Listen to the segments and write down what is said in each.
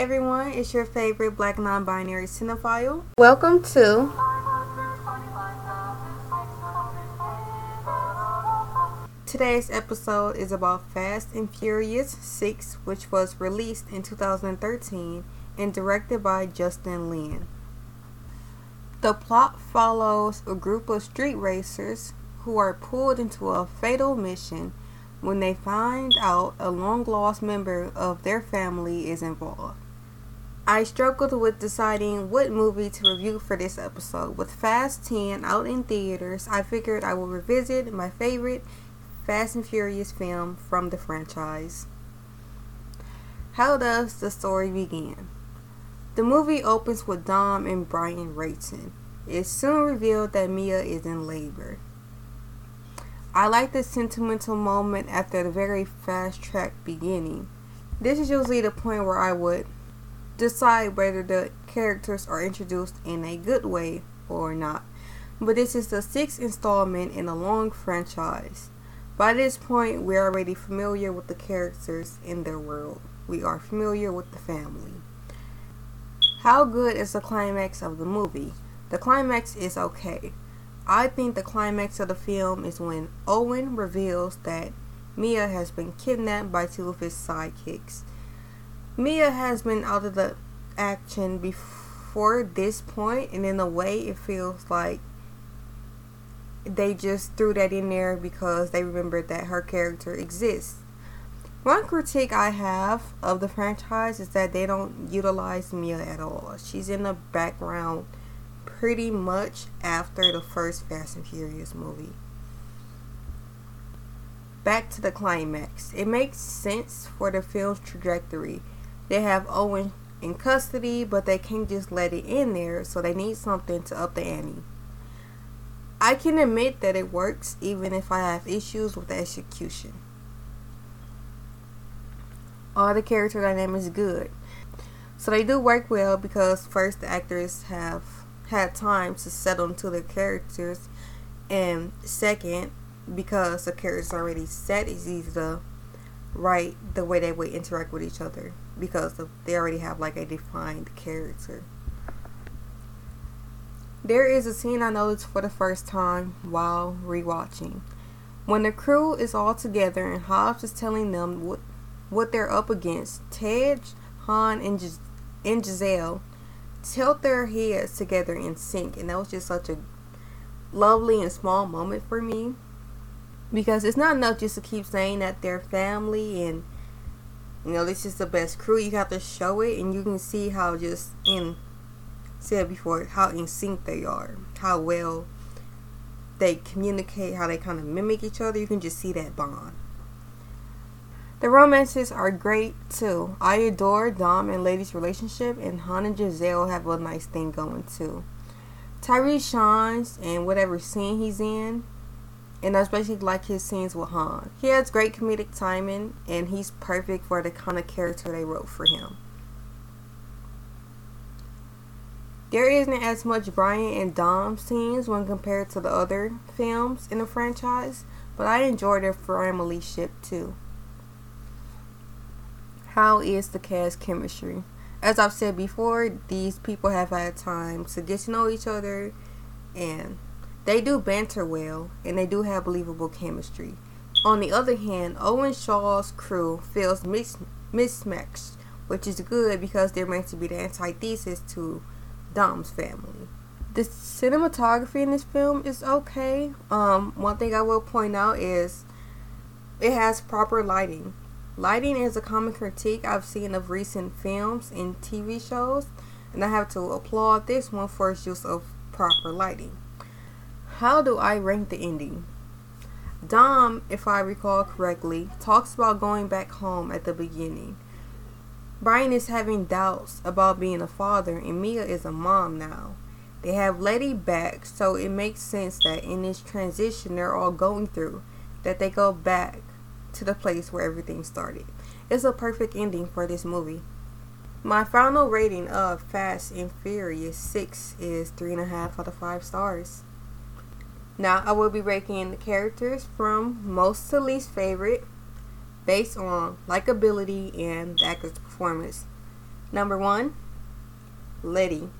everyone, it's your favorite black non binary cinephile. Welcome to Today's episode is about Fast and Furious 6, which was released in 2013 and directed by Justin Lin. The plot follows a group of street racers who are pulled into a fatal mission when they find out a long lost member of their family is involved. I struggled with deciding what movie to review for this episode. With Fast 10 out in theaters, I figured I would revisit my favorite Fast and Furious film from the franchise. How does the story begin? The movie opens with Dom and Brian racing. It's soon revealed that Mia is in labor. I like the sentimental moment after the very fast track beginning. This is usually the point where I would decide whether the characters are introduced in a good way or not. But this is the sixth installment in a long franchise. By this point, we're already familiar with the characters in their world. We are familiar with the family. How good is the climax of the movie? The climax is okay. I think the climax of the film is when Owen reveals that Mia has been kidnapped by two of his sidekicks. Mia has been out of the action before this point, and in a way, it feels like they just threw that in there because they remembered that her character exists. One critique I have of the franchise is that they don't utilize Mia at all. She's in the background pretty much after the first Fast and Furious movie. Back to the climax. It makes sense for the film's trajectory. They have Owen in custody, but they can't just let it in there, so they need something to up the ante. I can admit that it works even if I have issues with the execution. All the character dynamics good. So they do work well because first the actors have had time to settle into their characters and second because the characters already set it's easy to write the way they would interact with each other because of, they already have like a defined character. There is a scene I noticed for the first time while rewatching. When the crew is all together and Hobbs is telling them what what they're up against, Tej, Han, and, Gis- and Giselle tilt their heads together in sync, and that was just such a lovely and small moment for me because it's not enough just to keep saying that they're family and you know this is the best crew. You have to show it, and you can see how just in said before how in sync they are, how well they communicate, how they kind of mimic each other. You can just see that bond. The romances are great too. I adore Dom and Letty's relationship, and Han and Giselle have a nice thing going too. Tyrese shines in whatever scene he's in, and I especially like his scenes with Han. He has great comedic timing, and he's perfect for the kind of character they wrote for him. There isn't as much Brian and Dom scenes when compared to the other films in the franchise, but I enjoy their family ship too. How is the cast chemistry? As I've said before, these people have had time to get to know each other and they do banter well and they do have believable chemistry. On the other hand, Owen Shaw's crew feels mis- mismatched, which is good because they're meant to be the antithesis to Dom's family. The cinematography in this film is okay. Um, one thing I will point out is it has proper lighting. Lighting is a common critique I've seen of recent films and TV shows, and I have to applaud this one for its use of proper lighting. How do I rank the ending? Dom, if I recall correctly, talks about going back home at the beginning. Brian is having doubts about being a father, and Mia is a mom now. They have Letty back, so it makes sense that in this transition they're all going through, that they go back to the place where everything started. It's a perfect ending for this movie. My final rating of Fast and Furious 6 is 3.5 out of 5 stars. Now, I will be ranking the characters from most to least favorite based on likability and the actor's performance. Number one, Letty.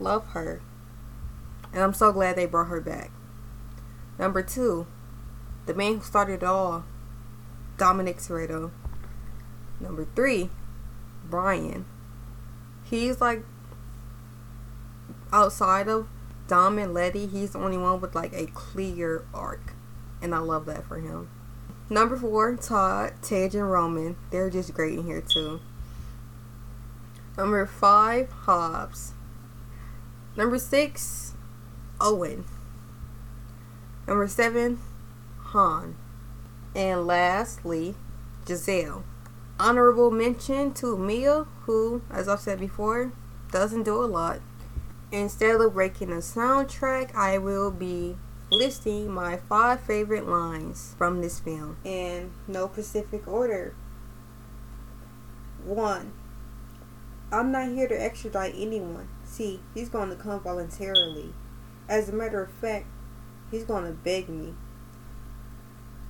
Love her. And I'm so glad they brought her back. Number two, the man who started it all, Dominic Toretto. Number three, Brian. He's like outside of Dom and Letty, he's the only one with like a clear arc. And I love that for him. Number four, Todd, Tej, and Roman. They're just great in here too. Number five, Hobbs. Number six, Owen. Number seven, Han. And lastly, Giselle. Honorable mention to Mia, who, as I've said before, doesn't do a lot. Instead of breaking a soundtrack, I will be listing my five favorite lines from this film in no specific order. One, I'm not here to extradite anyone. See, he's going to come voluntarily. As a matter of fact, he's going to beg me.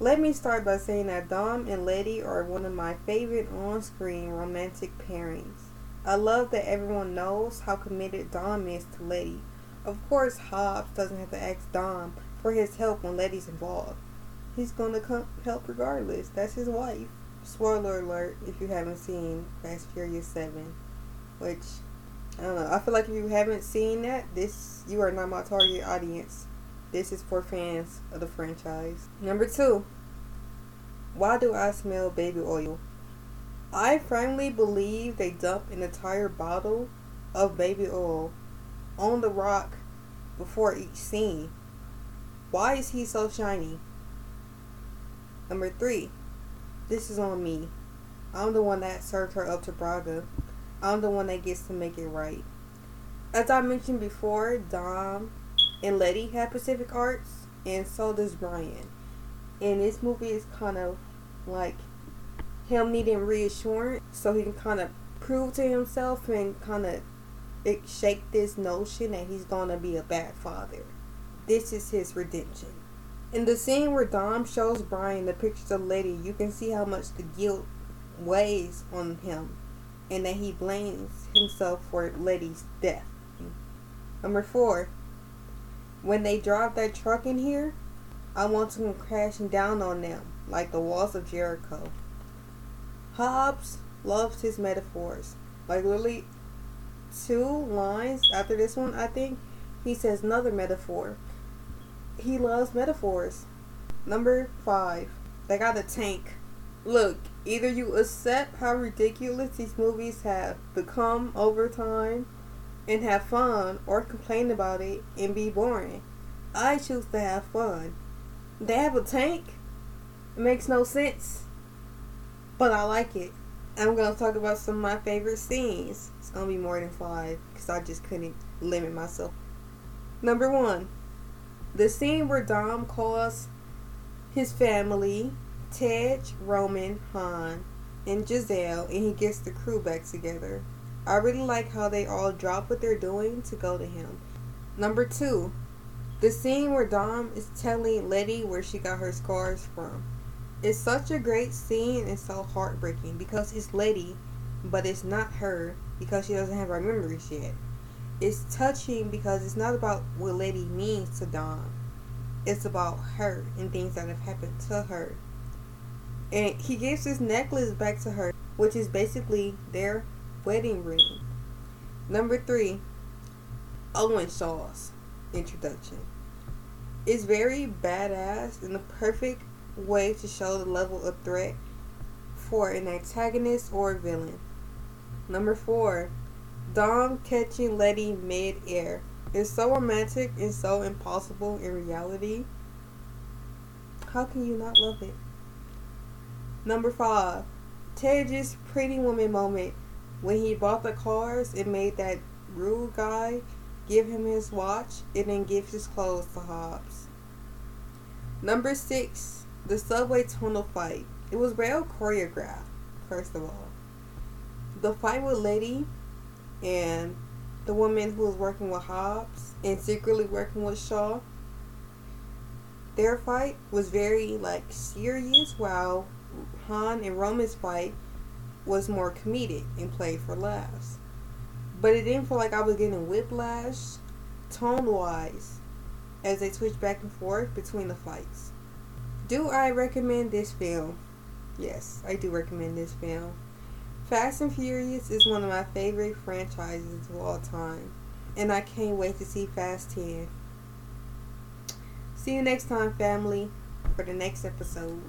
Let me start by saying that Dom and Letty are one of my favorite on screen romantic pairings. I love that everyone knows how committed Dom is to Letty. Of course, Hobbs doesn't have to ask Dom for his help when Letty's involved. He's going to come help regardless. That's his wife. Spoiler alert if you haven't seen Fast Furious 7. Which, I don't know. I feel like if you haven't seen that, this you are not my target audience. This is for fans of the franchise. Number two. Why do I smell baby oil? I firmly believe they dumped an entire bottle of baby oil on the rock before each scene. Why is he so shiny? Number three, this is on me. I'm the one that served her up to Braga. I'm the one that gets to make it right. As I mentioned before, Dom and Letty have Pacific Arts, and so does Brian. And this movie is kind of like him needing reassurance so he can kind of prove to himself and kind of shake this notion that he's going to be a bad father. This is his redemption. In the scene where Dom shows Brian the pictures of Letty, you can see how much the guilt weighs on him and that he blames himself for Letty's death. Number four, when they drive that truck in here, I want to come crashing down on them like the walls of Jericho. Hobbs loves his metaphors. Like literally two lines after this one, I think, he says another metaphor. He loves metaphors. Number five, they got a tank. Look, either you accept how ridiculous these movies have become over time and have fun, or complain about it and be boring. I choose to have fun. They have a tank? It makes no sense. But I like it. I'm to talk about some of my favorite scenes. It's to be more than five because I just couldn't limit myself. Number one, the scene where Dom calls his family, Tej, Roman, Han, and Giselle, and he gets the crew back together. I really like how they all drop what they're doing to go to him. Number two, the scene where Dom is telling Letty where she got her scars from. It's such a great scene and so heartbreaking because it's Letty, but it's not her because she doesn't have her memories yet. It's touching because it's not about what Letty means to Dom. It's about her and things that have happened to her. And he gives this necklace back to her, which is basically their wedding ring. Number three, Owen Shaw's introduction. It's very badass and the perfect way to show the level of threat for an antagonist or villain. Number four, Dom catching Letty mid-air. It's so romantic and so impossible in reality. How can you not love it? Number five, Tej's pretty woman moment when he bought the cars and made that rude guy give him his watch and then give his clothes to Hobbs. Number six, the subway tunnel fight. It was well choreographed, first of all. The fight with Letty and the woman who was working with Hobbs and secretly working with Shaw. Their fight was very like serious while Han and Roman's fight was more comedic and played for laughs. But it didn't feel like I was getting whiplash tone wise as they switched back and forth between the fights. Do I recommend this film? Yes, I do recommend this film. Fast and Furious is one of my favorite franchises of all time, and I can't wait to see Fast 10. See you next time, family, for the next episode.